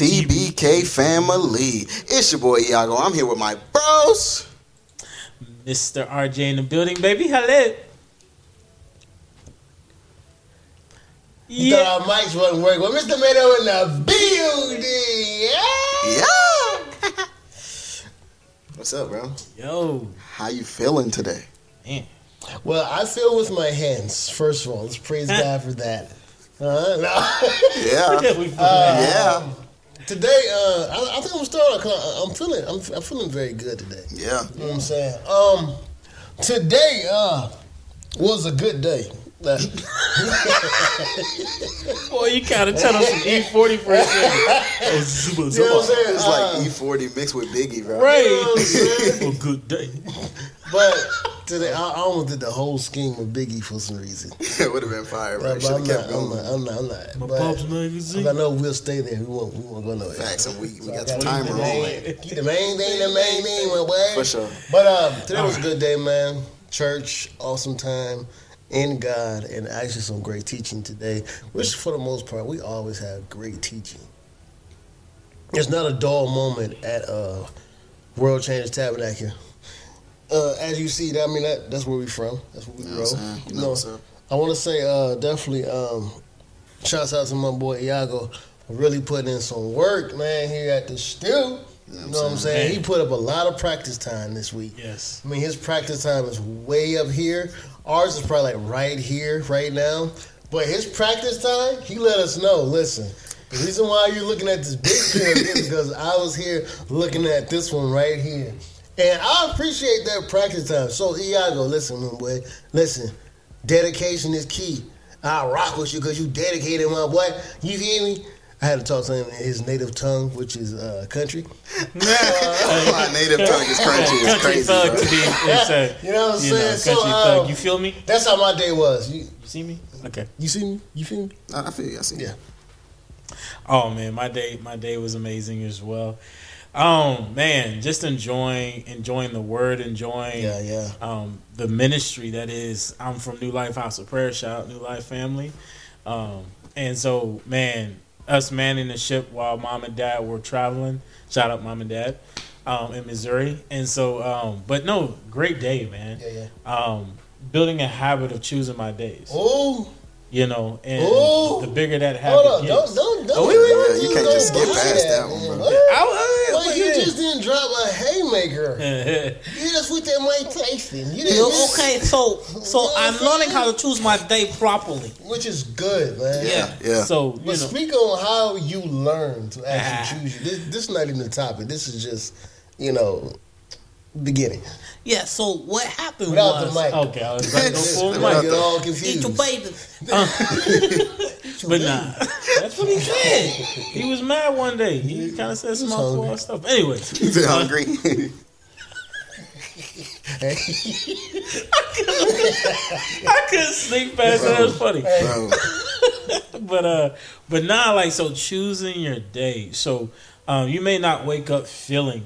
TBK family. It's your boy Iago. I'm here with my bros. Mr. RJ in the building, baby. Hello. You Yeah. thought our mics wasn't working. Well, Mr. Tomato in the building. Yeah. Yeah. What's up, bro? Yo, How you feeling today? man. Well, I feel with my hands. First of all, let's praise God for that. Uh, no. Yeah. We- Yeah. Today, uh, I, I think I'm starting. I'm feeling. I'm, I'm feeling very good today. Yeah. You know what I'm saying? Um, today uh was a good day. Boy, you kind of tell us some E40 for a second. Oh, you know what I'm saying? It's like Uh, E40 mixed with Biggie, bro. Right. You know what I'm a good day. But today, I, I almost did the whole scheme with Biggie for some reason. it would have been fire, But, bro. but I'm, have not, kept I'm not. I'm not. I'm not. My But- Pops But magazine. I know we'll stay there. We won't. We won't go nowhere. Facts, and we, we got So some I time keep the rolling. main- the main thing, the main thing, my boy. For sure. But um, today was a good day, man. Church, awesome time in God, and actually some great teaching today. Which, for the most part, we always have great teaching. It's not a dull moment at uh, World Change Tabernacle. Uh, as you see, I mean that, that's where we from. That's where we You know grow. what I'm saying? You know No. I want to say uh, definitely um, shouts out to my boy Iago really putting in some work, man, here at the stew. You know what I'm saying? Man. He put up a lot of practice time this week. Yes. I mean, his practice time is way up here. Ours is probably like right here, right now. But his practice time, he let us know. Listen, the reason why you're looking at this big pyramid is because I was here looking at this one right here. And I appreciate that practice time. So, Iago, listen, my boy. Listen, dedication is key. I rock with you because you dedicated, my boy. You hear me? I had to talk to him in his native tongue, which is uh, country. My native tongue is crunchy. It's country crazy, thug bro. to be. It's a, You know what I'm you know, saying? country So, thug. um, You feel me? That's how my day was. You, You see me? Okay. you see me? You feel me? I feel you. I see you. Yeah. Oh man, my day my day was amazing as well. Um man, just enjoying enjoying the word, enjoying Yeah, yeah. um the ministry that is I'm from New Life House of Prayer, shout out New Life family. Um and so man, us manning the ship while mom and dad were traveling, shout out mom and dad, um, in Missouri. And so um but no, great day, man. Yeah, yeah. Um building a habit of choosing my days. Oh, You know, and Ooh. the bigger that happens, hold on. gets. Don't, don't, don't. Oh, wait, wait, don't wait, you can't just skip past that one, man. bro. What? I- I- Like, you yeah. just didn't drop a haymaker. You just with that Mike Tyson. You didn't. Yo, okay, so so I'm learning how to choose my day properly. Which is good, man. Yeah. Yeah. So you But know, speak on how you learn to actually choose. This, this is not even the topic. This is just, you know, beginning. Yeah, so what happened Without the mic. okay, I was about to go full I mic, get all confused. eat your baby. but nah, that's what he said. He was mad one day. He kind of said some hungry. off stuff. Anyway, He's hungry. I couldn't sneak past that. That was funny. bro. but uh but now like so choosing your day so um you may not wake up feeling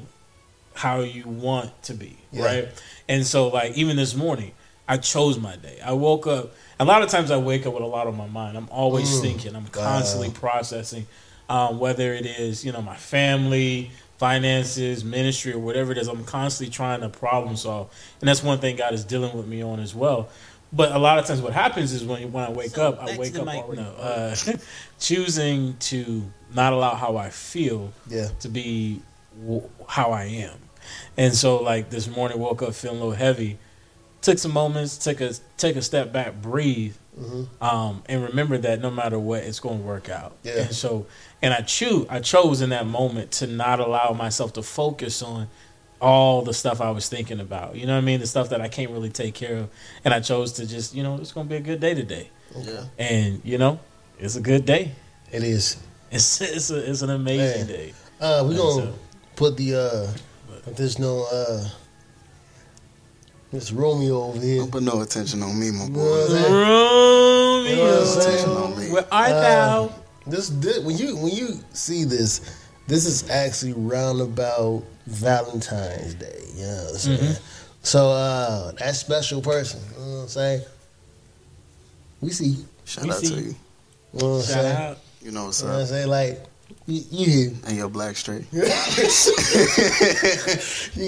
how you want to be Yeah. right and so like even this morning i chose my day i woke up a lot of times i wake up with a lot on my mind i'm always Mm. thinking i'm constantly processing um, whether it is you know my family finances ministry or whatever it is i'm constantly trying to problem solve and that's one thing god is dealing with me on as well but a lot of times what happens is when, when i wake So, up i wake up mic. no, uh, choosing to not allow how i feel Yeah. to be w- how I am. And so like this morning woke up feeling a little heavy. Took some moments, took a take a step back, breathe, Mhm. um, and remember that no matter what, it's going to work out. Yeah. And so, and I choose, I chose in that moment to not allow myself to focus on all the stuff I was thinking about. You know what I mean? The stuff that I can't really take care of, and I chose to just, you know, it's going to be a good day today. Yeah. And you know, it's a good day. It is. It's it's, a, it's an amazing Man. day. Uh, we're going to so- put the, uh, if there's no, uh, Miss Romeo over here. Don't put no attention on me, my You know what I'm boy. Romeo, You know what I'm? Attention on me. where art Uh, thou? This, this when you when you see this, this is actually roundabout Valentine's Day. You know what I'm saying? Mm-hmm. So uh, that special person, you know what I'm saying? We see. Shout We out see to you. you. You know what I'm Shout saying? out. You know what's You know what I'm saying? Like You, you here? And your black straight. You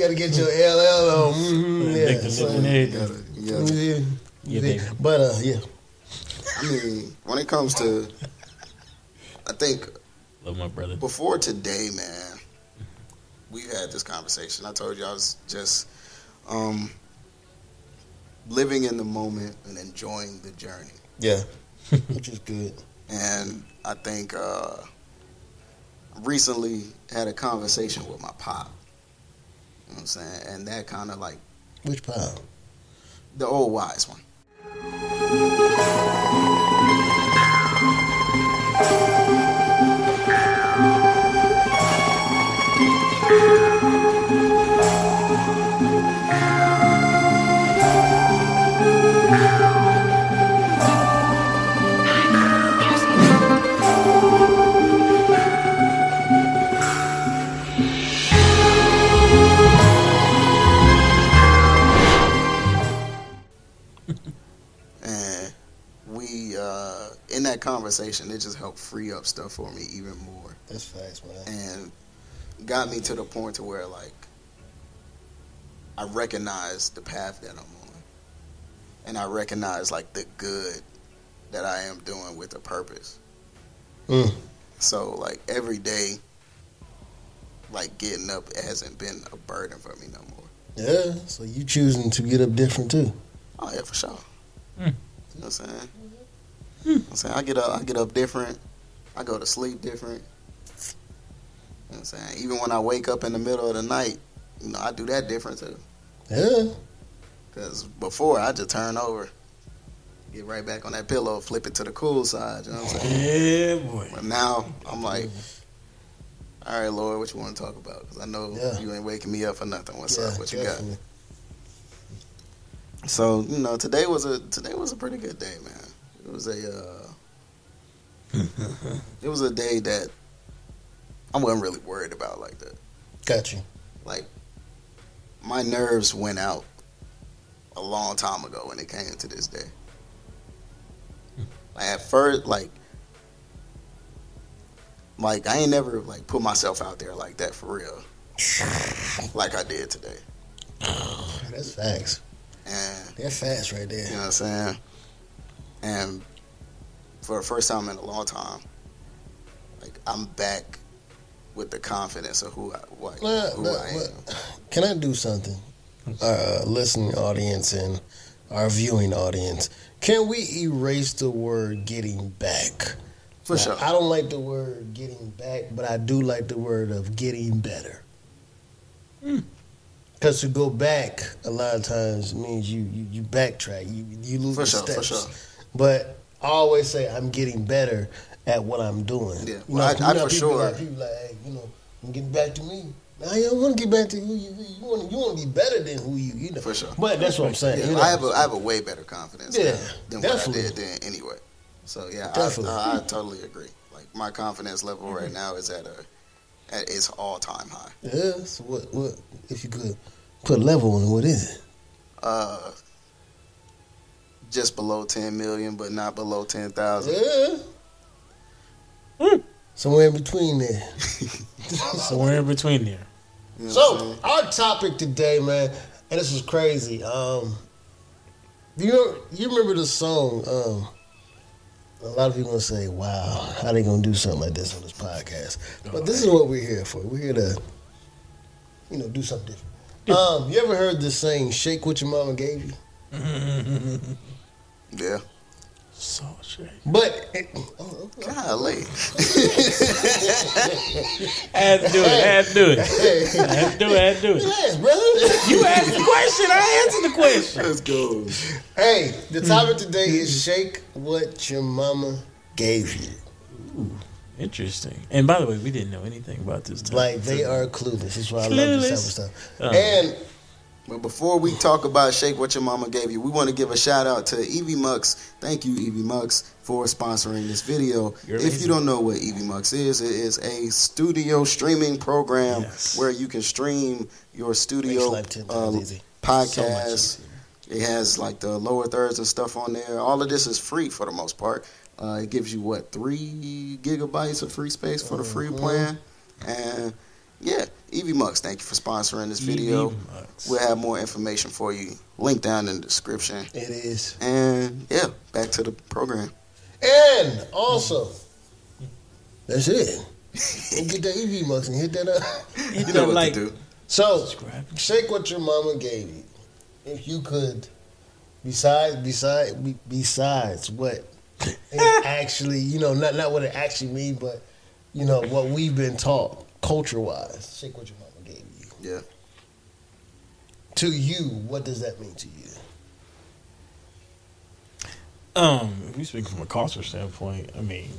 got to get your LL on. Mm-hmm, yeah, so- You gotta- you gotta- yeah, Yeah, baby. But uh, yeah, I mean, when it comes to, I think Love my brother. before today, man, we've had this conversation. I told you I was just um, living in the moment and enjoying the journey. yeah, which is good. And I think uh, recently had a conversation with my pop. You know what I'm saying? And that kind of like Which pop? the old wise one. Up stuff for me even more. That's facts, man. and got me to the point to where like I recognize the path that I'm on, and I recognize like the good that I am doing with a purpose. Mm. So like every day, like getting up hasn't been a burden for me no more. Yeah, so you choosing to get up different too. Oh yeah, for sure. Hmm. You know what I'm saying? You know what I'm saying I get up, I get up different. I go to sleep different. You know what I'm saying? Even when I wake up in the middle of the night, you know, I do that different too. Yeah, Because before I just turn over, get right back on that pillow, flip it to the cool side. You know what I'm saying? Yeah, boy. But now I'm like, all right, Lord, what you want to talk about? Because I know Yeah. you ain't waking me up for nothing. What's yeah, up? What you definitely. got? So you know, today was a today was a pretty good day, man. It was a uh, it was a day that I wasn't really worried about like that. Got you. Like my nerves went out a long time ago when it came to this day. Like at first, like like I ain't never like put myself out there like that for real, like I did today. That's facts. And That's facts right there. you know what I'm saying? And for the first time in a long time, like I'm back with the confidence of who I like, Well, who no, I am. well, Can I do something? Our uh, listening audience and our viewing audience, can we erase the word getting back? For Now, sure. I don't like the word getting back, but I do like the word of getting better. Hmm. Because to go back a lot of times means you you, you backtrack, you you lose For the sure, steps. for sure. But I always say I'm getting better at what I'm doing. Yeah, you well, I- know, I you know for sure- Like, people like, hey, you know, I'm getting back to me. Now you don't want to get back to who you you want. You want to be better than who you. You know. For sure. But that's what I'm saying. Yeah, you know. I have a I have a way better confidence Yeah, than, than what I did then anyway. So yeah, I, Definitely. I, I totally agree. Like my confidence level Mm-hmm. right now is at a at its all time high. yeah. So what? What? If you could put a level on it, what is it? Uh, just below ten million, but not below ten thousand. Yeah. Hmm. Somewhere in between there. Somewhere in between there. You know So our topic today, man, and this is crazy. Um, you know, you remember the song? Um, a lot of people gonna say, "Wow, how they gonna do something like this on this podcast?" But this is what we're here for. We're here to, you know, do something different. Um, you ever heard this saying, "Shake what your mama gave you"? yeah. So shit. But it, oh. Golly. Had to do it. Had to do it. Had to do it. Had to do it. Relax, brother. You asked the question. I answered the question. Let's go. Hey, the topic today is shake what your mama gave you. Interesting. And by the way, we didn't know anything about this. Time. Like they are clueless. That's why I love this type of stuff. Uh. And But before we talk about Shake What Your Mama Gave You, we want to give a shout out to Evmux. Thank you, Evmux, for sponsoring this video. If you don't know what Evmux is, it is a studio streaming program Yes. where you can stream your studio uh, podcasts. So it has like the lower thirds and stuff on there. All of this is free for the most part. Uh, it gives you what three gigabytes of free space for the free Mhm. plan, and yeah, Evmux, thank you for sponsoring this video. Mux. We'll have more information for you. Link down in the description. It is. And yeah, back to the program. And also, that's it. Go get that Evmux and hit that up. Hit You that know what like, to do. So, subscribe. shake what your mama gave you. If you could, besides, besides, besides what it actually, you know, not not what it actually means, but you know what we've been taught culture wise. Shake what your mama gave you. Yeah. To you, what does that mean to you? Um, if we speak from a culture standpoint, I mean,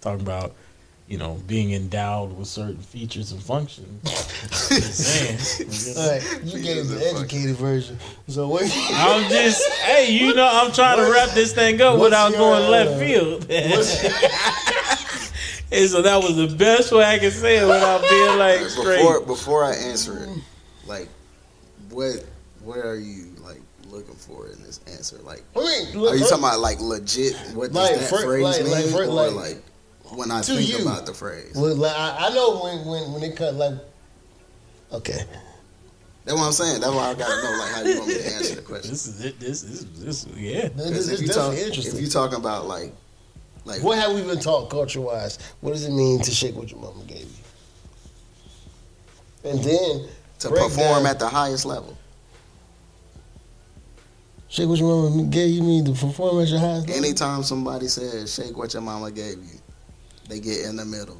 talking about you know being endowed with certain features and functions. Just saying. All right, you gave the educated version. So what? I'm just, hey, you know, I'm trying to wrap this thing up without your, going uh, left field. what's- and so that was the best way I can say it without being like straight. Before before I answer it, like what what are you like looking for in this answer? Like I mean, are you talking about like legit what does Like, that fir- phrase like- mean? like, fir- or like- like, when I to think you. about the phrase. Well, like, I, I know when when when it cut like. Okay. That's what I'm saying. That's why I gotta know like how you want me to answer the question. This is it. This is this. is Yeah. This, this if you is talk definitely if interesting. you talking about like like what have we been taught culture wise? What does it mean to shake what your mama gave you? And then to perform down- at the highest level. shake what your mama gave you mean to perform at your highest level. Anytime somebody says shake what your mama gave you, they get in the middle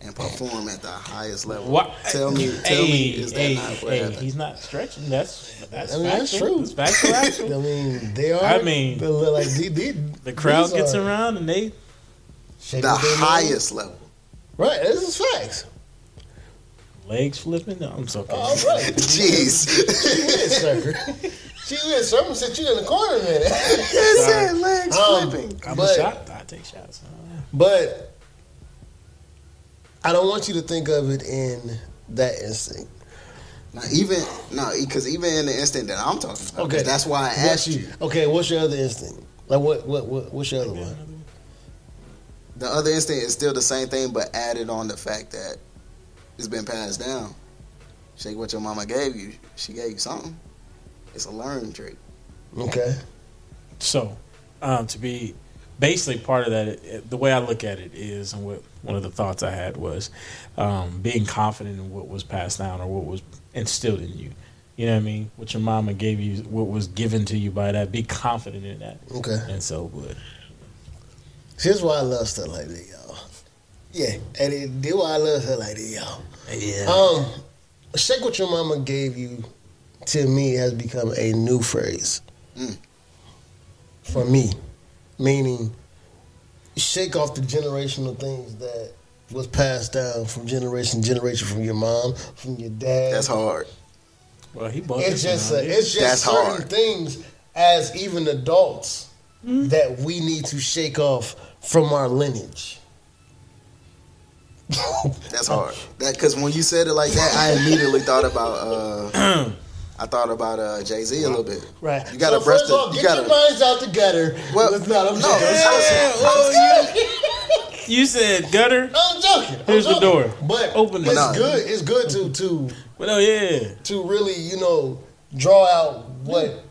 and perform at the highest level. What? Tell me, tell hey, me, is that hey, not what hey. He's not stretching. That's that's I mean, that's true. That's factual. I mean, they are. I mean, they're like they, they, The crowd gets are- around and they shake The what they highest level. Right, this is facts. legs flipping. No, I'm so All right. Jeez. She went, sir. She went, sir. I'm gonna sit you in the corner a minute. It said legs Um, flipping. I'm But- a shot. I take shots. But I don't want you to think of it in that instinct. Now, even no, because even in the instant that I'm talking about, Okay. okay, that's why I What's asked you. Okay, what's your other instinct? Like what? What? what what's your other one? The other instinct is still the same thing, but added on the fact that it's been passed down. Shake what your mama gave you. She gave you something. It's a learned trait. Okay. So, um, to be basically part of that, it, it- the way I look at it is, and what one of the thoughts I had was um, being confident in what was passed down or what was instilled in you. You know what I mean? What your mama gave you, what was given to you by that. Be confident in that, Okay. and so would. Here's why I love stuff like that, y'all. Yeah, and it, this why I love her like that, y'all. Yeah. Um, shake what your mama gave you. To me, has become a new phrase. Mm. For me, meaning shake off the generational things that was passed down from generation to generation from your mom, from your dad. That's hard. well, he bought it. It's just one uh, out. it's just That's certain hard. things as even adults that we need to shake off from our lineage. That's hard. That because when you said it like that, I immediately thought about. uh I thought about uh, Jay Z a little bit. Right. You gotta so brush first the- off, you get gotta- your minds out the gutter. Well, Let's not. I'm no, joking. Yeah, well, you, you said gutter. I'm joking. I'm Here's the door. But Open it. it's Nah. good. It's good to to Well, oh yeah. to really you know draw out what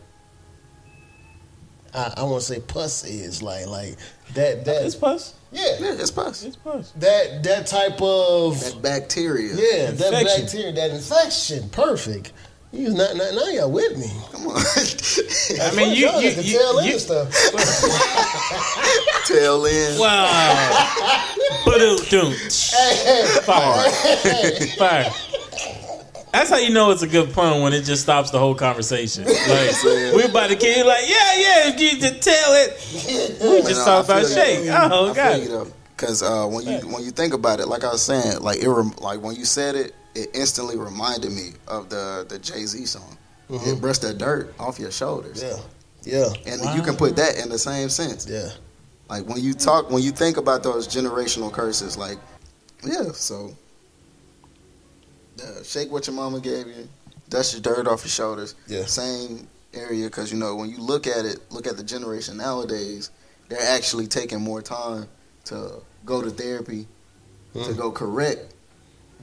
I, I want to say pus is like like that that It's pus. yeah Yeah, it's pus. It's pus. that that type of That bacteria. yeah that bacteria that infection perfect. You not, not now y'all with me. Come on. I mean, you Y'all you at you, tail end you of stuff. Tail end. wow. But it doom. hey, hey, Fire. hey. Fire. That's how you know it's a good pun when it just stops the whole conversation. Like we about to kill, like yeah, yeah. You just tell it. We just Man, I talk about feel shake. Oh I god. feel you though, because uh, when you when you think about it, like I was saying, like it rem- like when you said it, it instantly reminded me of the the Jay Z song. It brushed the dirt off your shoulders, Yeah, yeah, and you can put that in the same sense. yeah. Like when you talk, when you think about those generational curses, like yeah, so uh, shake what your mama gave you, dust your dirt off your shoulders. Yeah. Same area, because you know when you look at it, look at the generation nowadays. they're actually taking more time to go to therapy to Mm. go correct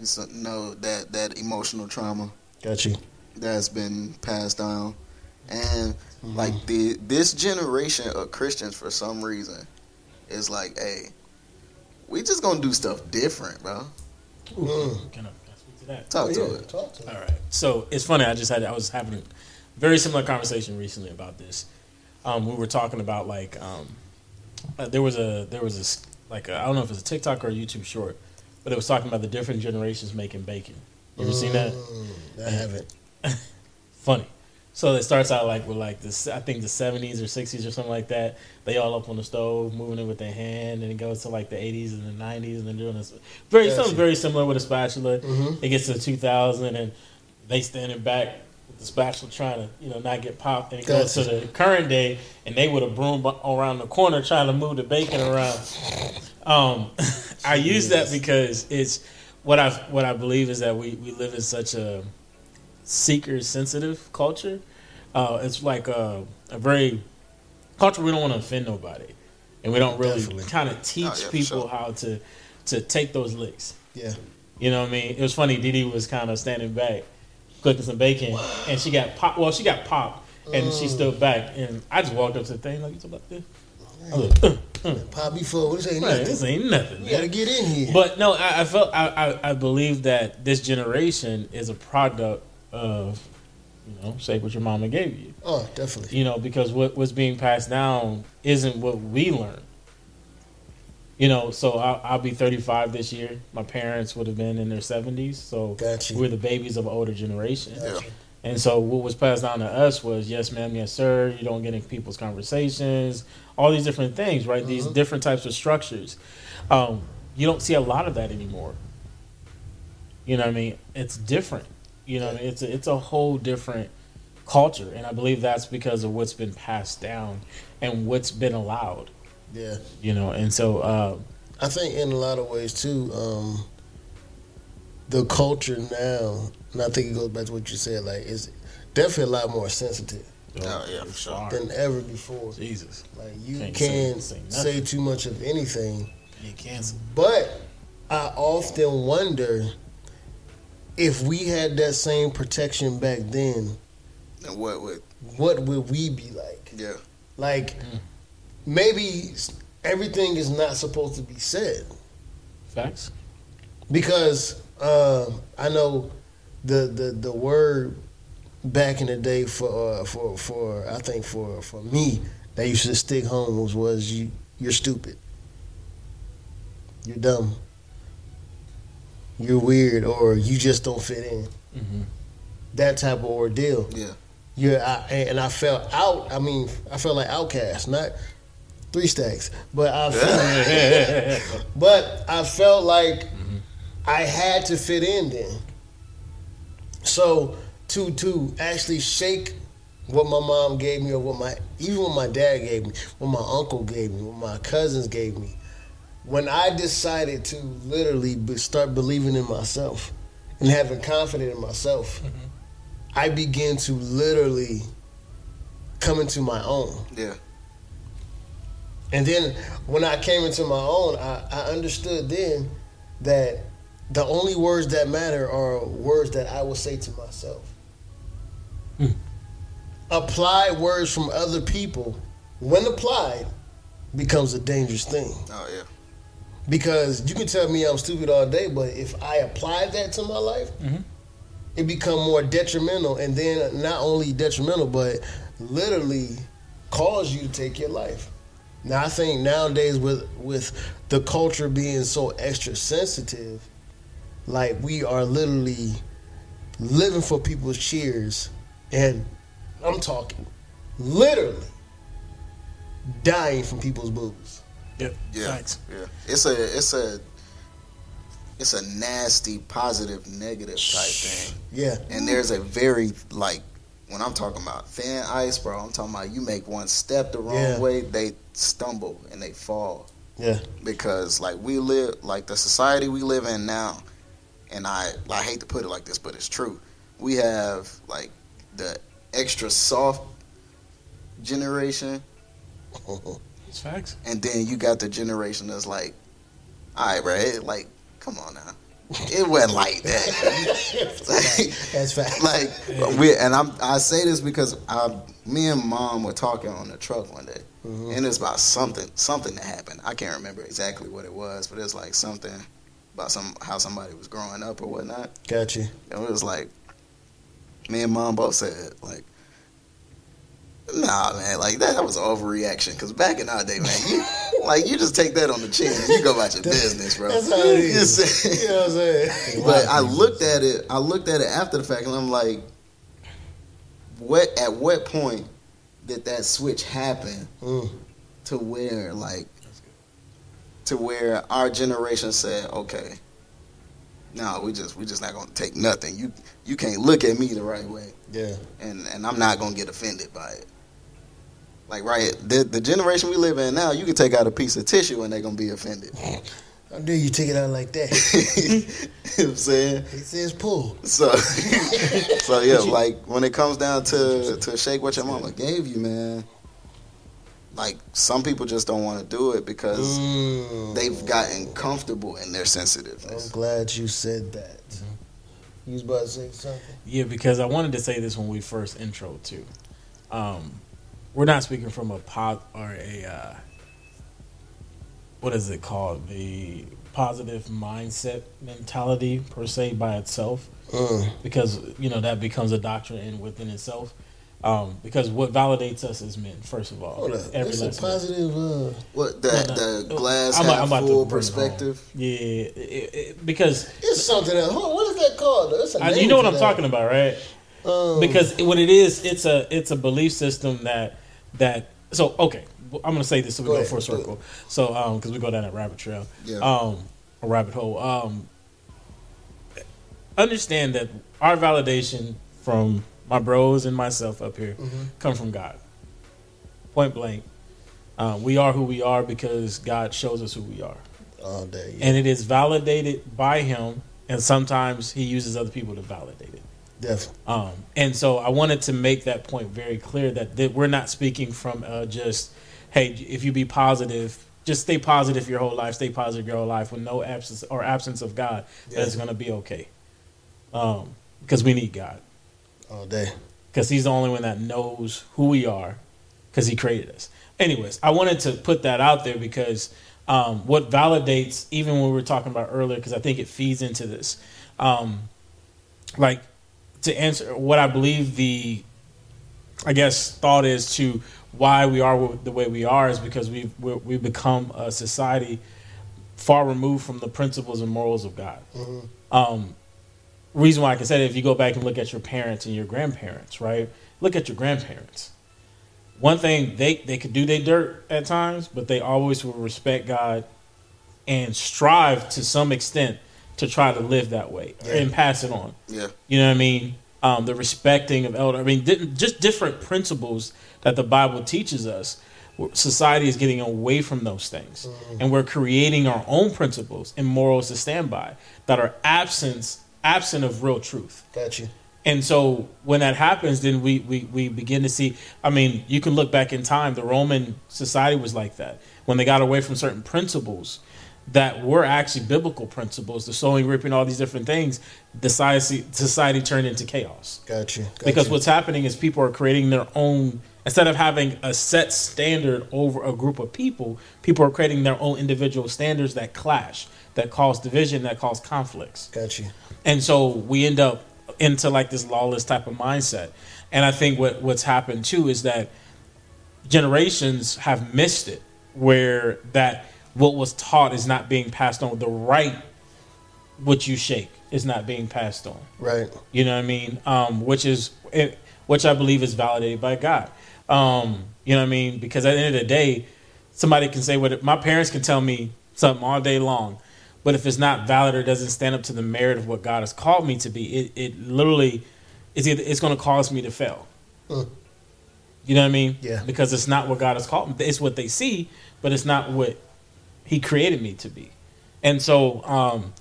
so, no that that emotional trauma Got you. that's been passed down and Mm-hmm. like the this generation of christians for some reason is like hey we just gonna do stuff different bro Mm. Can I, can I speak to that? talk to Yeah, it Talk to me. All right. So it's funny. I just had I was having a very similar conversation recently about this. Um, we were talking about like um, uh, there was a there was a s- like I I don't know if it's a TikTok or a YouTube short, but it was talking about the different generations making bacon. You ever seen that? Mm, I haven't. Funny. So it starts out like with like this I think the seventies or sixties or something like that. They all up on the stove, moving it with their hand, and it goes to like the eighties and the nineties, and they're doing this very Gotcha. something very similar with a spatula. Mhm. It gets to two thousand, and they standing back with the spatula trying to you know not get popped, and it goes to the current day, and they would have broom around the corner trying to move the bacon around. Um, I use that because it's what I what I believe is that we we live in such a seeker sensitive culture. Uh, it's like a, a very culture we don't want to offend nobody, and we don't really kind of teach Oh, yeah, people sure. how to to take those licks. Yeah. You know what I mean? It was funny. Didi was kind of standing back, cooking some bacon, and she got popped. Well, she got popped, and she stood back, and I just walked up to the thing like, "You talking about this?" I was like, "Uh, Pop before. What is that? man, Nothing. "This ain't nothing." You gotta get in here. But no, I, I felt I, I I believe that this generation is a product of, you know, say what your mama gave you. oh, definitely. You know, because what what's being passed down isn't what we learned. You know, so I'll, I'll be 35 this year. My parents would have been in their 70s, so Gotcha. we're the babies of an older generation. Gotcha. And so what was passed down to us was yes, ma'am, yes, sir. You don't get in people's conversations, all these different things, right? These Mhm. different types of structures. Um, you don't see a lot of that anymore. You know what I mean? It's different. You know, what it's a, it's a whole different culture, and I believe that's because of what's been passed down and what's been allowed. Yeah. You know, and so uh, I think in a lot of ways too, um, the culture now, and I think it goes back to what you said, like is definitely a lot more sensitive Oh, yeah, for sure. than ever before. Jesus, Like you Can't can't, say- say say, too much of anything. you canceled. But I often wonder if we had that same protection back then, And what would what would we be like? yeah Like Mm. maybe everything is not supposed to be said. Facts. because um, I know the, the the word back in the day for uh, for for I think for for me that used to stick home was was you you're stupid, you're dumb, you're weird, or you just don't fit in. hmm That type of ordeal. yeah Yeah, I, and I felt out. I mean, I felt like outcast, not three stacks, but I felt, but I felt like I had to fit in then. So to to actually shake what my mom gave me, or what my even what my dad gave me, what my uncle gave me, what my cousins gave me, when I decided to literally be, start believing in myself and having confidence in myself, I began to literally come into my own. yeah And then when I came into my own, I, I understood then that the only words that matter are words that I will say to myself. Hmm. Apply words from other people, when applied, becomes a dangerous thing. oh yeah Because you can tell me I'm stupid all day, but if I apply that to my life, Mhm. it become more detrimental, and then not only detrimental, but literally cause you to take your life. Now I think nowadays with with the culture being so extra sensitive, like we are literally living for people's cheers, and I'm talking literally dying from people's boos. Yep. yeah Facts. yeah it's a it's a it's a nasty positive negative type thing Yeah, and there's a very like when I'm talking about thin ice, bro. I'm talking about you make one step the wrong Yeah. way, they stumble and they fall yeah, because like we live like the society we live in now, and I I hate to put it like this, but it's true. We have like the extra soft generation It's facts. and then you got the generation that's like, all right, bro, it, like, come on now, it wasn't like that. That's fact. like we and I'm I say this because I me and mom were talking on the truck one day, Mhm. and it's about something something that happened. I can't remember exactly what it was, but it's like something about some how somebody was growing up or whatnot. Got you. And it was like me and mom both said like. Nah, man, like that, that was an overreaction. Cause back in our day, man, you like you just take that on the chin and you go about your business, bro. That's how it You is. You know what I'm saying? But I looked at it. I looked at it after the fact, and I'm like, what? At what point did that switch happen Mm. to where, like, to where our generation said, okay, no, we just we just not gonna take nothing. You you can't look at me the right way, Yeah. and and I'm not gonna get offended by it. Like right, the the generation we live in now, you can take out a piece of tissue and they're gonna be offended. How dare you take it out like that? you know what I'm saying? He says pull. So, so yeah, like when it comes down to to shake what your mama gave you, man. Like some people just don't want to do it because Mm. they've gotten comfortable in their I'm sensitiveness. glad you said that. You was about to say something? Yeah, because I wanted to say this when we first intro too. Um, we're not speaking from a pot or a uh, what is it called? The positive mindset mentality per se by itself, Mm. because you know that becomes a doctrine in within itself. Um, because what validates us as men, first of all, Hold up. every That's a positive. Uh, What the No, no. the glass I'm- half I'm about to full it perspective? Yeah, it, it, because it's something else. Hold on, What is that called? That's a I, you know what I'm that. talking about, right? Um, because what it is, it's a it's a belief system that that. So okay, I'm gonna say this so we Go go, ahead, full do it. circle. So um, because we go down that rabbit trail, Yeah. um, a rabbit hole. Um, understand that our validation from my bros and myself up here Mhm. come from God. Point blank, uh, we are who we are because God shows us who we are, all day. Yeah. and it is validated by Him. And sometimes He uses other people to validate it. Definitely. Um, and so I wanted to make that point very clear that, that we're not speaking from uh, just, hey, if you be positive, just stay positive your whole life, stay positive your whole life with no absence or absence of God, Yeah. that it's going to be okay. Um, because we need God. All day. Because He's the only one that knows who we are because He created us. Anyways, I wanted to put that out there because um, what validates, even when we were talking about earlier, because I think it feeds into this, um, like to answer what I believe the, I guess, thought is to why we are the way we are is because we've we we've become a society far removed from the principles and morals of God. Mhm. Um, reason why I can say that if you go back and look at your parents and your grandparents, right? Look at your grandparents. One thing they they could do their dirt at times, but they always will respect God and strive to some extent to try to live that way Yeah. and pass it on. Yeah, You know what I mean? Um, the respecting of elder. I mean, just different principles that the Bible teaches us. Society is getting away from those things, and we're creating our own principles and morals to stand by that are absence absent of real truth. Gotcha. And so when that happens, then we, we, we begin to see. I mean, you can look back in time. The Roman society was like that. When they got away from certain principles that were actually biblical principles, the sowing, reaping, all these different things, the society, society turned into chaos. Got you. Because what's happening is people are creating their own, instead of having a set standard over a group of people, people are creating their own individual standards that clash, that cause division, that cause conflicts. Got you. And so we end up into like this lawless type of mindset. And I think what what's happened too is that generations have missed it where that what was taught is not being passed on. The right what you shake is not being passed on. Right. You know what I mean? Um, which is it, which I believe is validated by God. Um, you know what I mean? Because at the end of the day, somebody can say what my parents can tell me something all day long, but if it's not valid or doesn't stand up to the merit of what God has called me to be, it, it literally is either it's going to cause me to fail. Mm. You know what I mean? Yeah. Because it's not what God has called me. It's what they see, but it's not what He created me to be. And so, um,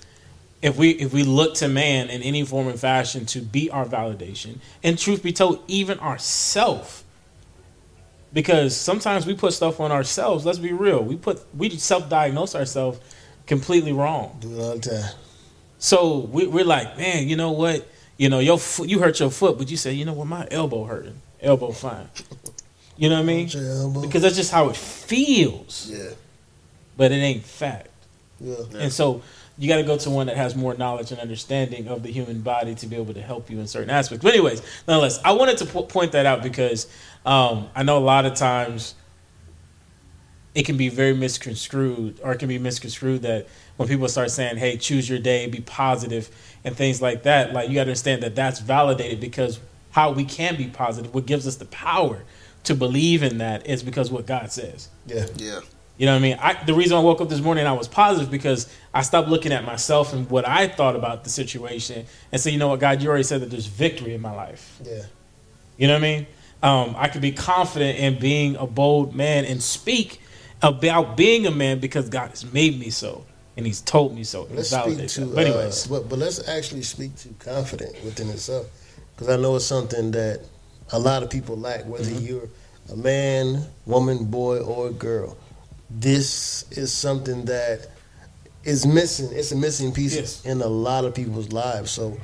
if we if we look to man in any form and fashion to be our validation, and truth be told, even ourself, because sometimes we put stuff on ourselves. Let's be real. We put we self-diagnose ourselves completely wrong. Do it all the time. So we, we're like, man, you know what? You know, your foot, you hurt your foot, but you say, you know what, my elbow hurting. Elbow fine. You know what I mean? Because that's just how it feels, yeah, but it ain't fact. yeah. And so you got to go to one that has more knowledge and understanding of the human body to be able to help you in certain aspects. But anyways, nonetheless, I wanted to po- point that out because um, I know a lot of times it can be very misconstrued or it can be misconstrued that when people start saying, "Hey, choose your day, be positive," and things like that, like you got to understand that that's validated because how we can be positive, what gives us the power to believe in that is because what God says. Yeah. Yeah. You know what I mean? I, the reason I woke up this morning I was positive because I stopped looking at myself and what I thought about the situation and say, you know what, God, you already said that there's victory in my life. Yeah. You know what I mean? Um, I could be confident in being a bold man and speak about being a man because God has made me so and He's told me so. Let's speak to. that. But anyways, uh, but, but let's actually speak to confident within itself, because I know it's something that a lot of people lack. Whether Mm-hmm. you're a man, woman, boy, or girl, this is something that is missing. It's a missing piece Yes. in a lot of people's lives. So,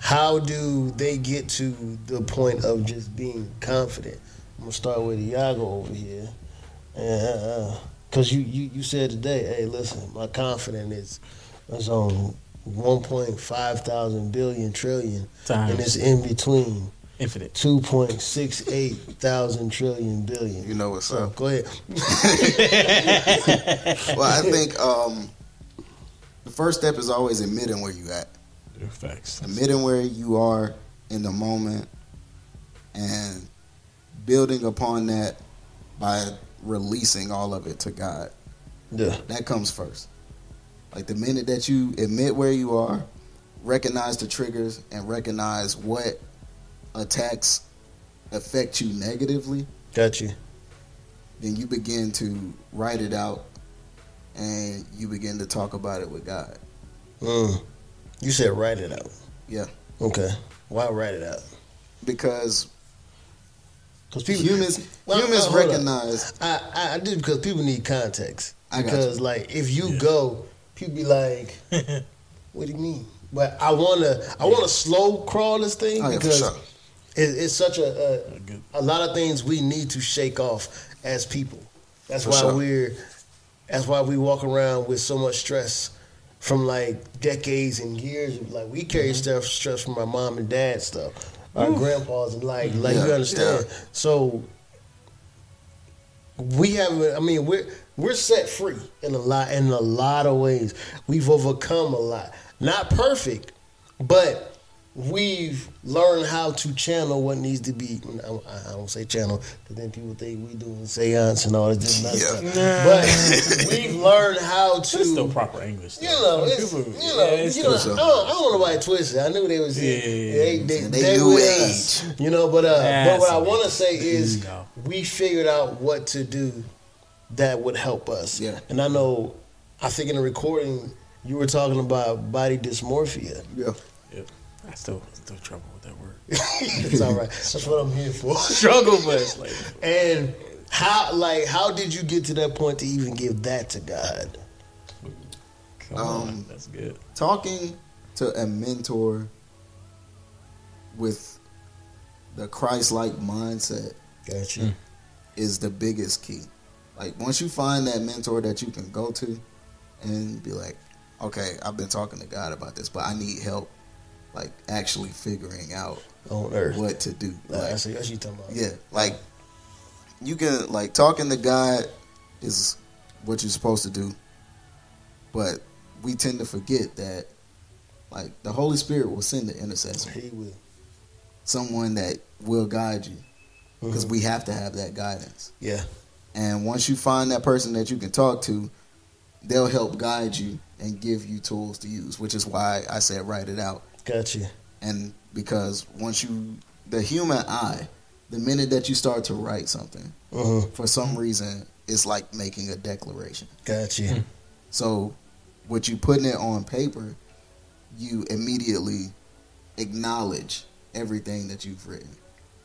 how do they get to the point of just being confident? I'm gonna start with Iago over here, uh, because you, you you said today, hey, listen, my confidence is is on 1.5 thousand billion trillion, Times. and it's in between infinite. 2.68 thousand trillion billion. You know what's So up. go ahead. Well, I think um, the first step is always admitting where you at. Facts. admitting where you are in the moment and building upon that by releasing all of it to God. Yeah, That comes first. Like the minute that you admit where you are, recognize the triggers and recognize what attacks affect you negatively, got you. then you begin to write it out and you begin to talk about it with God. Mm. You said write it out. Yeah. Okay. Why write it out? Because Because people humans Well, humans uh, recognize I, I I do because people need context. I got Because like if you go, people be like, "What do you mean?" But I wanna I wanna slow crawl this thing Oh, yeah, for because sure. It, it's such a, a a lot of things we need to shake off as people. That's For why sure. we're that's why we walk around with so much stress from like decades and years. Like we carry Mm-hmm. stuff stress from our mom and dad stuff, our grandpas and like like Yeah, you understand. yeah. So we have I mean we're we're set free in a lot in a lot of ways. We've overcome a lot. Not perfect, but we've learned how to channel what needs to be. I, I don't say channel because then people think we doing seance and all this different Yeah. stuff. But we've learned how to. It's still proper English. You know, it's, People- you yeah, know, it's you know. I don't, I don't want nobody twisted. I knew they was Yeah, yeah, they, yeah. they, They they new with age. us, you know. But uh, but what I want to say is There you go. we figured out what to do that would help us. Yeah. And I know, I think in the recording you were talking about body dysmorphia. yeah. I still still trouble with that word. it's all right. That's what I'm here for. Struggle, but it's like And how like how did you get to that point to even give that to God? come Um, on, that's good. talking to a mentor with the Christ-like mindset Got you. Mm. is the biggest key. Like once you find that mentor that you can go to and be like, okay, I've been talking to God about this, but I need help, like actually figuring out On earth. what to do. Like, Like, I see what you talking about. yeah, like you can like talking to God is what you're supposed to do, but we tend to forget that like the Holy Spirit will send the intercessor, He will. someone that will guide you, because Mhm. we have to have that guidance. Yeah. And once you find that person that you can talk to, they'll help guide you and give you tools to use, which is why I said write it out. Got you. And because once you, the human eye, the minute that you start to write something, Mm-hmm. for some reason, it's like making a declaration. Got you. So, what you putting it on paper, you immediately acknowledge everything that you've written,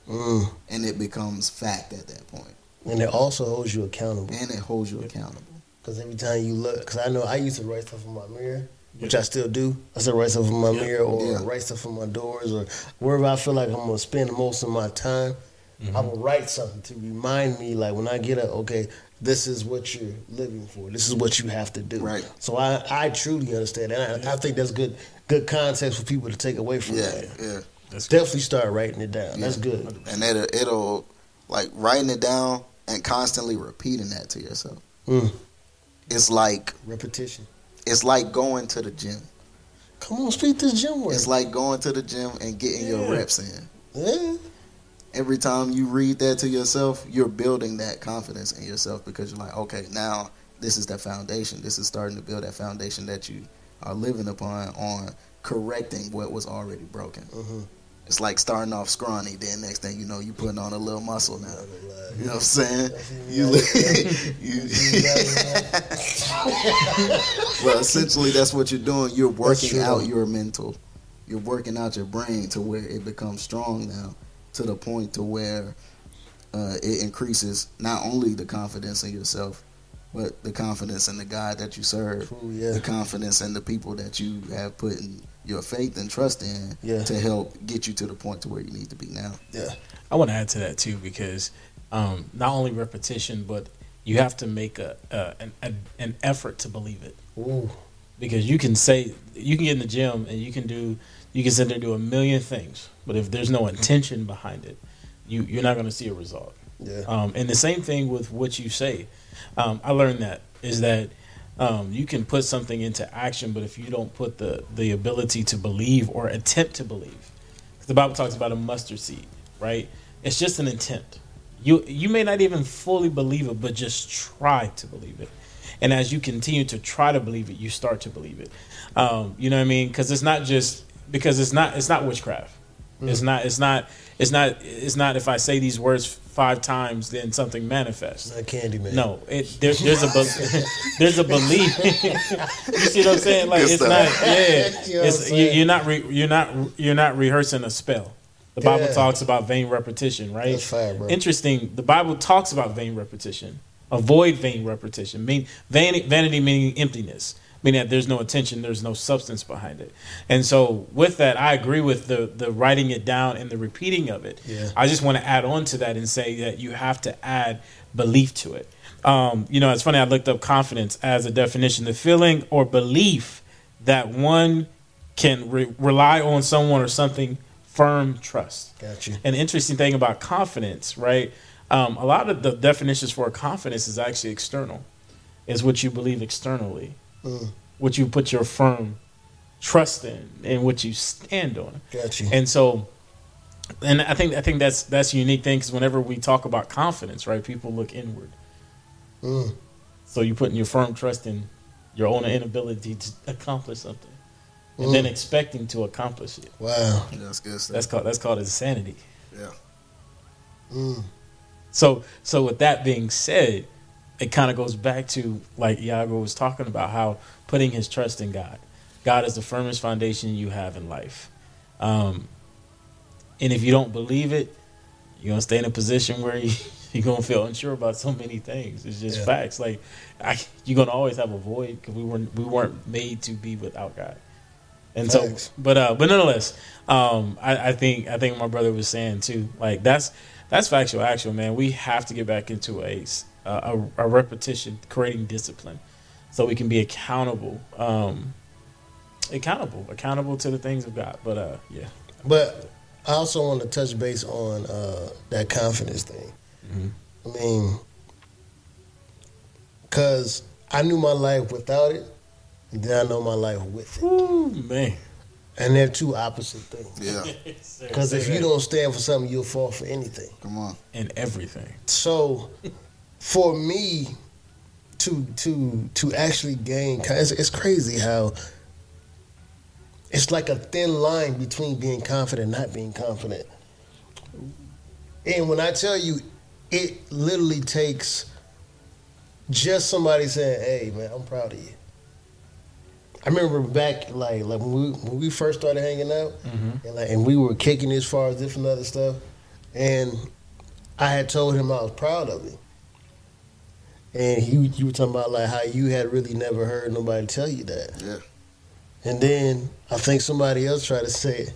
Mm. and it becomes fact at that point. And it also holds you accountable. and it holds you accountable. Because every time you look, because I know I used to write stuff on my mirror, which I still do. I still write stuff on my mirror or Yeah. write stuff on my doors or wherever I feel like I'm going to spend most of my time. I will write something to remind me, like when I get up, okay, this is what you're living for. This is what you have to do. Right. So I, I truly understand that. And I, I think that's good good context for people to take away from Yeah, that. yeah. That's good. Definitely start writing it down. That's good. And it'll, it'll like writing it down and constantly repeating that to yourself. Mm. It's like Repetition. It's like going to the gym. Come on, speak this gym word. It's like going to the gym and getting your reps in. yeah. Every time you read that to yourself, you're building that confidence in yourself because you're like, okay, now this is that foundation. This is starting to build that foundation that you are living upon on correcting what was already broken. Mhm. It's like starting off scrawny, then next thing you know, you putting on a little muscle now. Not gonna lie. You know what I'm saying? You, you, well, essentially, that's what you're doing. You're working out your mental. You're working out your brain to where it becomes strong now, to the point to where uh, it increases not only the confidence in yourself, but the confidence in the God that you serve, True, yeah. the confidence in the people that you have put in your faith and trust in Yeah. to help get you to the point to where you need to be now. Yeah. I want to add to that too because um, not only repetition, but you have to make a, a, an, a an effort to believe it. Ooh. Because you can say you can get in the gym and you can do you can sit there and do a million things, but if there's no intention behind it, you you're not going to see a result. Yeah. Um, and the same thing with what you say. Um, I learned that is that um, you can put something into action, but if you don't put the the ability to believe or attempt to believe, the Bible talks about a mustard seed, right? It's just an intent. You you may not even fully believe it, but just try to believe it. And as you continue to try to believe it, you start to believe it. Um, you know what I mean? Because it's not just because it's not it's not witchcraft. It's not it's not it's not it's not if I say these words five times then something manifests. Not Candyman. No, it there, there's a be- there's a belief. you see what I'm saying? Like Good it's stuff. not. Yeah, you know it's, you, are not re, you're not you're not rehearsing a spell. The Bible Yeah. talks about vain repetition, right? That's fire, bro. Interesting. The Bible talks about vain repetition. Avoid vain repetition. Mean vanity, vanity meaning emptiness, meaning that there's no attention, there's no substance behind it. And so, with that, I agree with the the writing it down and the repeating of it. Yeah. I just want to add on to that and say that you have to add belief to it. Um, you know, it's funny. I looked up confidence as a definition: the feeling or belief that one can re- rely on someone or something firm trust. Gotcha. An interesting thing about confidence, right? Um, a lot of the definitions for confidence is actually external. Is what you believe externally, Mm. what you put your firm trust in, and what you stand on. Got you. And so, and I think I think that's that's a unique thing because whenever we talk about confidence, right, people look inward. Mm. So you're putting your firm trust in your own inability to accomplish something, and then Mm. expecting to accomplish it. Wow. That's good stuff. That's called that's called insanity. yeah. Mm. So so with that being said, it kind of goes back to like Iago was talking about how putting his trust in God. God is the firmest foundation you have in life. Um, and if you don't believe it, you're gonna stay in a position where you, you're gonna feel unsure about so many things. It's just Yeah. facts. Like I, you're gonna always have a void because we weren't we weren't made to be without God. And Facts. so, but uh, but nonetheless, um, I, I think I think my brother was saying too. Like that's that's factual, actual man. We have to get back into a a, a- a repetition, creating discipline, so we can be accountable, um, accountable, accountable to the things of God. But uh, yeah, But I also want to touch base on uh, that confidence thing. Mhm. I mean, because I knew my life without it, and then I know my life with it. Ooh, man. And they're two opposite things. Yeah. Because if you don't stand for something, you'll fall for anything. Come on. and everything, So, for me to to to actually gain, it's, it's crazy how it's like a thin line between being confident and not being confident. And when I tell you, it literally takes just somebody saying, "Hey, man, I'm proud of you." I remember back like like when we when we first started hanging out, mm-hmm. and like and we were kicking as far as different other stuff, and I had told him I was proud of him. And you you were talking about like how you had really never heard nobody tell you that, Yeah. and then I think somebody else tried to say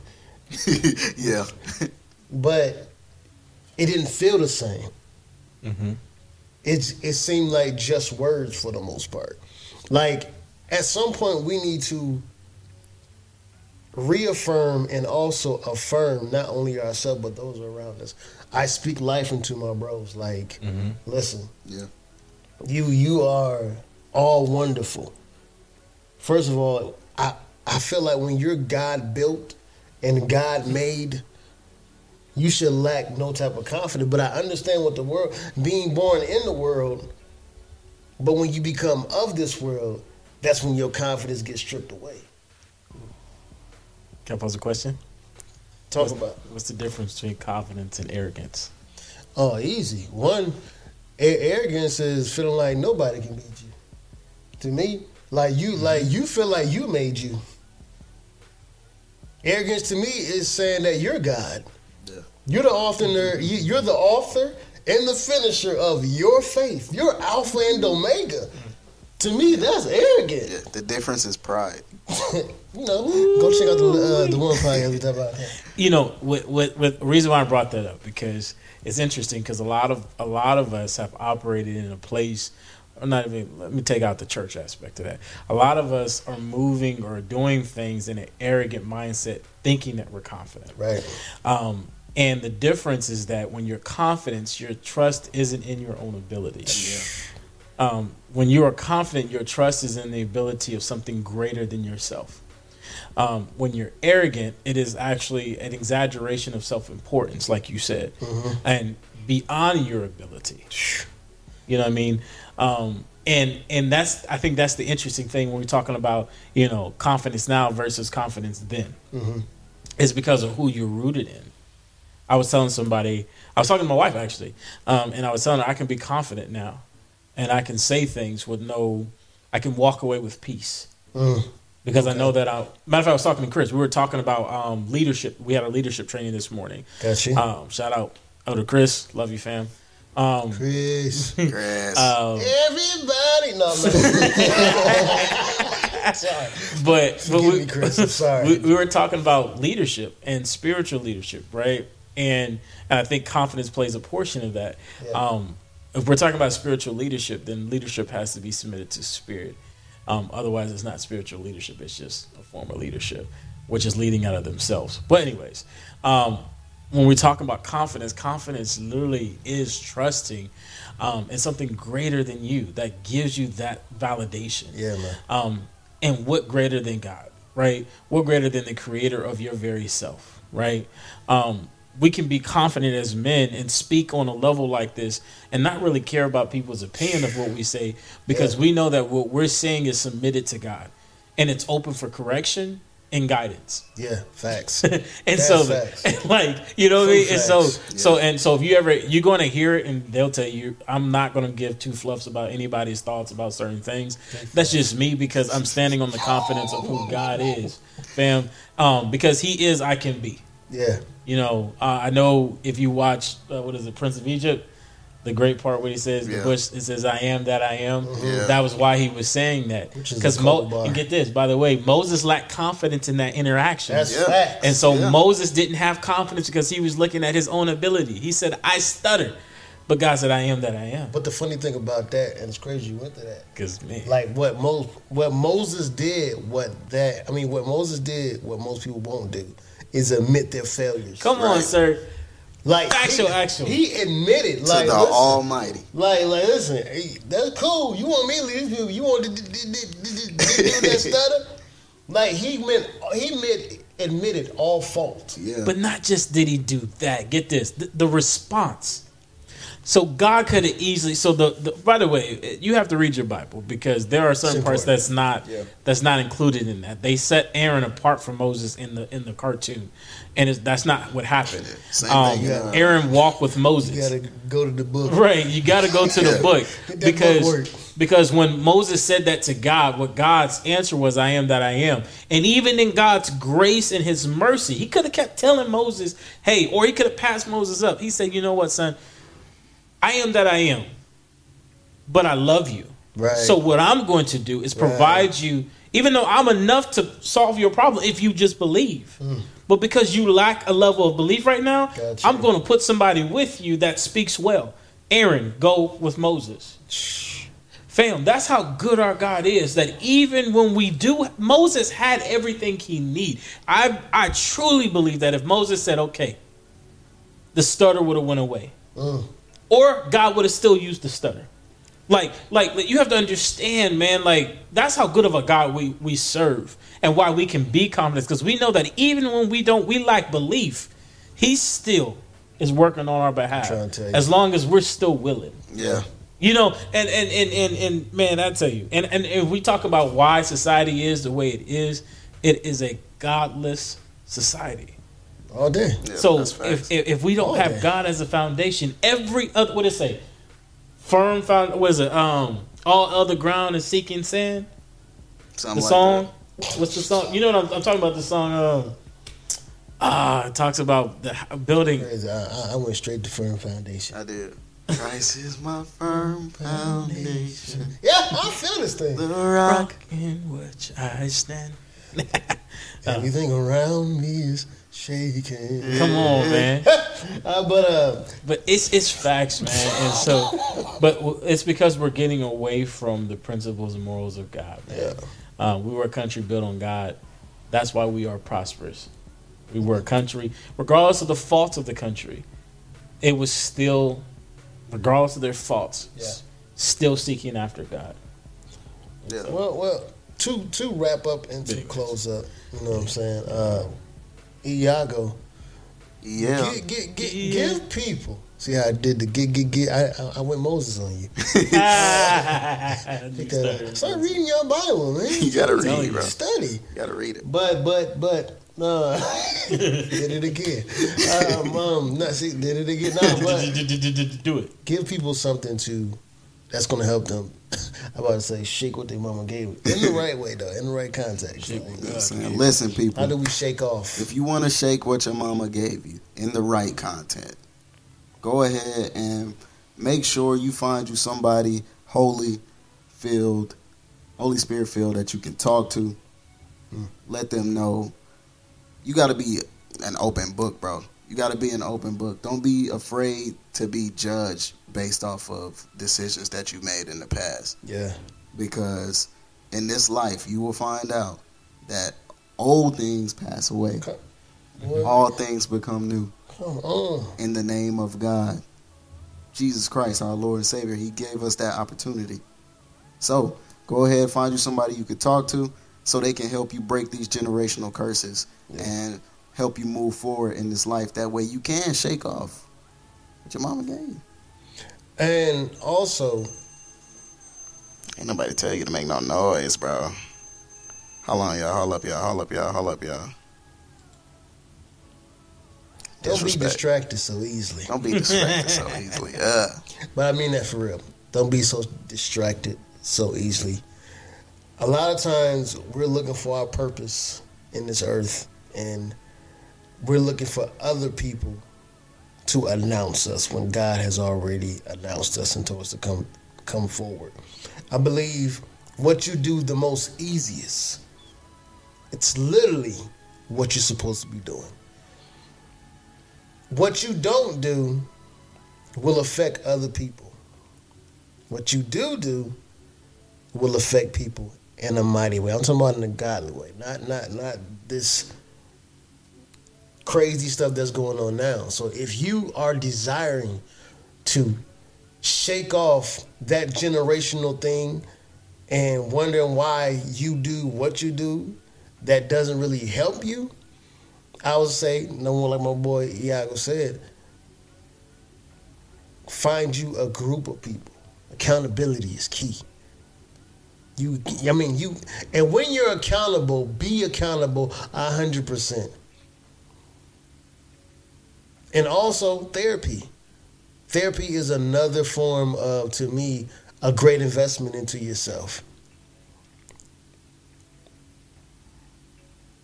it, yeah. but it didn't feel the same. Mm-hmm. It's it seemed like just words for the most part. Like at some point we need to reaffirm and also affirm not only ourselves but those around us. I speak life into my bros. Like, Mm-hmm. listen, Yeah. You you are all wonderful. First of all, I I feel like when you're God built and God made, you should lack no type of confidence. But I understand what the world being born in the world, but when you become of this world, that's when your confidence gets stripped away. Can I pose a question? Talk what's, about what's the difference between confidence and arrogance? oh easy. One, arrogance is feeling like nobody can beat you. To me, like you, mm-hmm. like you feel like you made you. Arrogance to me is saying that you're God. Yeah. You're the author. You, you're the author and the finisher of your faith. You're Alpha and mm-hmm. Omega. Mm-hmm. To me, that's arrogant. Yeah. The difference is pride. you know, go check out the uh, the one podcast we talk about. you know, with, with, with reason why I brought that up because it's interesting because a lot of a lot of us have operated in a place. Or not even. Let me take out the church aspect of that. A lot of us are moving or doing things in an arrogant mindset, thinking that we're confident. Right. Um, and the difference is that when you're confident, your trust isn't in your own ability. Um, when you are confident, your trust is in the ability of something greater than yourself. Um, when you're arrogant, it is actually an exaggeration of self importance, like you said, and beyond your ability. You know what I mean? Um, and and that's I think that's the interesting thing when we're talking about you know confidence now versus confidence then. Is because of who you're rooted in. I was telling somebody, I was talking to my wife actually, um, and I was telling her I can be confident now, and I can say things with no, I can walk away with peace Mm. Because I know that I. Matter of fact, I was talking to Chris. We were talking about um, leadership. We had a leadership training this morning. Got you. Um, shout out, oh to Chris, love you, fam. Um, Chris. Grass. um, Everybody. No, man. sorry. but but we, me, Chris. I'm sorry. we, we were talking about leadership and spiritual leadership, right? And, and I think confidence plays a portion of that. Yeah. Um, if we're talking about spiritual leadership, then leadership has to be submitted to spirit. Um, otherwise, it's not spiritual leadership; it's just a form of leadership, which is leading out of themselves. But, anyways, um, when we're talking about confidence, confidence literally is trusting um, in something greater than you that gives you that validation. Yeah, man. Um, and what greater than God, right? What greater than the creator of your very self, right? Um, we can be confident as men and speak on a level like this and not really care about people's opinion of what we say because Yeah. we know that what we're saying is submitted to God and it's open for correction and guidance. Yeah, facts. and That's so facts. and like you know what I mean? And so facts. so and so if you ever you're gonna hear it and they'll tell you I'm not gonna give two fluffs about anybody's thoughts about certain things. That's just me because I'm standing on the confidence of who God is, fam. Um, because He is, I can be. Yeah. You know, uh, I know if you watch uh, what is it, Prince of Egypt, the great part where he says the bush, it says I am that I am. Yeah. That was why he was saying that. Because a Mo, and get this, by the way, Moses lacked confidence in that interaction. That's Yeah. facts. And so Yeah. Moses didn't have confidence because he was looking at his own ability. He said, I stutter. But God said, I am that I am. But the funny thing about that, and it's crazy you went to that. Because, man. Like what Mo, what Moses did, what that I mean, what Moses did, what most people won't do, is admit their failures. Come on, sir. like Factual, he, actual. He admitted, to like, the listen, Almighty. like, like, listen, hey, that's cool. You want me to lead these people? You want to do that stutter? Like he meant, he meant admitted all fault. Yeah. But not just did he do that. Get this, the, the response. So God could have easily. So the, the by the way, you have to read your Bible because there are certain parts that's not Yeah. that's not included in that. They set Aaron apart from Moses in the in the cartoon, and it's, that's not what happened. Same Um, thing, yeah. Aaron walked with Moses. You gotta go to the book. Right, you got to go to the book because book because when Moses said that to God, what God's answer was, "I am that I am," and even in God's grace and His mercy, He could have kept telling Moses, "Hey," or He could have passed Moses up. He said, "You know what, son? I am that I am." but I love you. Right. So what I'm going to do is provide you, even though I'm enough to solve your problem if you just believe. But because you lack a level of belief right now, Gotcha. I'm going to put somebody with you that speaks well. Aaron, go with Moses. Fam, that's how good our God is. That even when we do, Moses had everything he need. I I truly believe that if Moses said, "Okay," the stutter would have went away, Mm. Or God would have still used the stutter. Like, like like, you have to understand, man. Like that's how good of a God we we serve, and why we can be confident. Because we know that even when we don't, we lack belief, He still is working on our behalf. trying to tell you. As long as we're still willing. Yeah. You know, and and and and, and man, I tell you, and and if we talk about why society is the way it is, it is a godless society. All day. yeah so if, if if we don't All have day. God as a foundation, every other what did it say? Firm found what is it? Um, all other ground is seeking sand. Something The like song, what's the song? You know what I'm, I'm talking about? The song. Um, ah, it talks about the building. I, I- I went straight to firm foundation. I did. Christ is my firm foundation. Yeah, I feel this thing. The rock. Rock in which I stand. Everything around me is shaking. Come on, man. Uh, but uh, But it's it's facts, man. And so, but w- it's because we're getting away from the principles and morals of God. Man. yeah, Um, we were a country built on God. That's why we are prosperous. We were a country, regardless of the faults of the country, it was still, regardless of their faults, Yeah. s- still seeking after God. Yeah. well, well, to to wrap up and to close up. You know what I'm saying? Uh, Iago, Yeah. gi- gi- gi- Yeah. give people. See how I did the get get get. I, I I went Moses on you. You stuttered. Start reading your Bible, man. You gotta read, you. bro. Study. You gotta read it. But but but no, did it again. Um, um, no, see, did it again. No, but Do it. give people something to that's gonna help them. I'm about to say shake what their mama gave them. in the right way though, in the right context. Shake what You know what I'm God saying? gave. Listen, How do we shake off? If you want to shake what your mama gave you in the right content, go ahead and make sure you find you somebody holy filled, Holy Spirit filled that you can talk to. Mm. Let them know. You got to be an open book, bro. You got to be an open book. Don't be afraid to be judged based off of decisions that you made in the past Yeah. because in this life you will find out that old things pass away. Well, All things become new come on. in the name of God. Jesus Christ, our Lord and Savior, He gave us that opportunity. So go ahead, find you somebody you could talk to so they can help you break these generational curses Yeah. and help you move forward in this life. That way you can shake off what your mama gave you. And also, Ain't nobody tell you to make no noise, bro. Hold on, y'all. Hold up, y'all. Hold up, y'all. Hold up, y'all. don't be distracted so easily. Don't be distracted so easily. Uh, But I mean that for real. Don't be so distracted so easily. A lot of times we're looking for our purpose in this earth and we're looking for other people to announce us when God has already announced us and told us to come come forward. I believe what you do the most easiest, it's literally what you're supposed to be doing. What you don't do will affect other people. What you do do will affect people in a mighty way. I'm talking about in a godly way, not not not this crazy stuff that's going on now. So if you are desiring to shake off that generational thing and wondering why you do what you do that doesn't really help you, I would say, no more like my boy Iago said, find you a group of people. Accountability is key. You, I mean, you, and when you're accountable, be accountable a hundred percent. And also therapy. Therapy is another form of, to me, a great investment into yourself.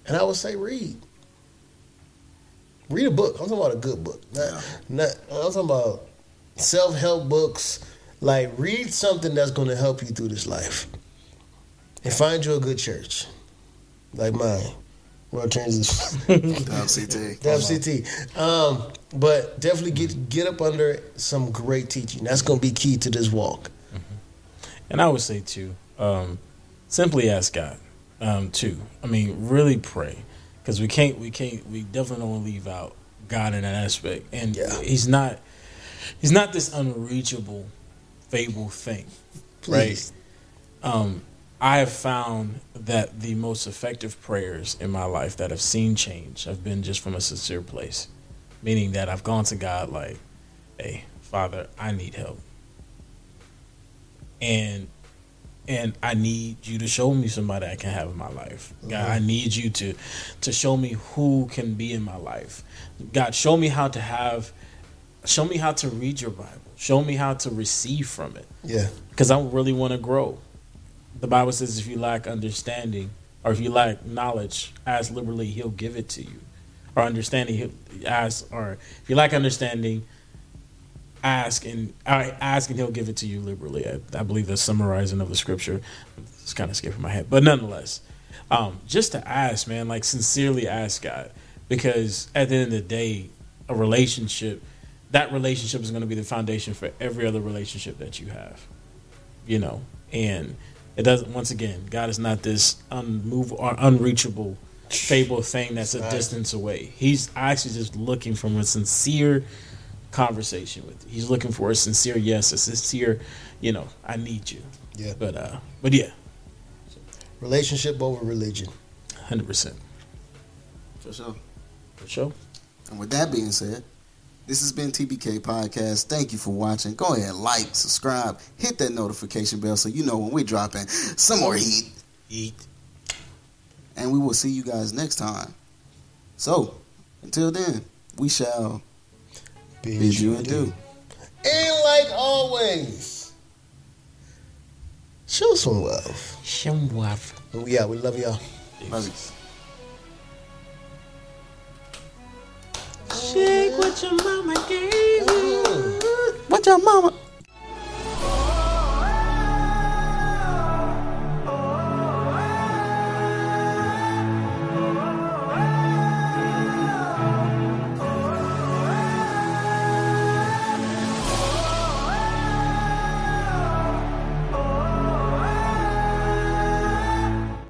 And I would say read. Read a book. I'm talking about a good book. Not, not I'm talking about self help books, Like, read something that's going to help you through this life, and find you a good church, like mine. World Transition. WCT. WCT. Um, but definitely get get up under some great teaching. That's going to be key to this walk. And I would say too, um, simply ask God um, too. I mean, really pray because we can't, we can't, we definitely don't want to leave out God in that aspect. And Yeah. He's not, He's not this unreachable, fable thing, Please. right? Um, I have found that the most effective prayers in my life that have seen change have been just from a sincere place, meaning that I've gone to God like, "Hey, Father, I need help." and and I need you to show me somebody I can have in my life. God, I mm-hmm. need you to to show me who can be in my life. God, show me how to have show me how to read your Bible. Show me how to receive from it Yeah. because I really want to grow. The Bible says if you lack understanding or if you lack knowledge, ask liberally, he'll give it to you. Or understanding, ask, or if you lack understanding, ask and I ask and he'll give it to you liberally. I, I believe that's summarizing of the scripture. It's kind of skipping my head, but nonetheless, um, just to ask, man, like sincerely ask God, because at the end of the day, a relationship, that relationship is going to be the foundation for every other relationship that you have, you know, and it doesn't. Once again, God is not this unmove or unreachable fable thing that's a distance away. He's actually just looking from a sincere conversation with you. He's looking for a sincere yes, a sincere, you know, I need you. Yeah. But uh but yeah, Relationship over religion. hundred percent. For sure. For sure. And with that being said, this has been TBK Podcast. Thank you for watching. Go ahead, like, subscribe, hit that notification bell so you know when we're dropping some more heat. Eat. And we will see you guys next time. So, until then, we shall bid you adieu. And like always, show some love. Show some waff. yeah, we. We love y'all. Love you. Shake what your mama gave you. Uh-huh. What your mama?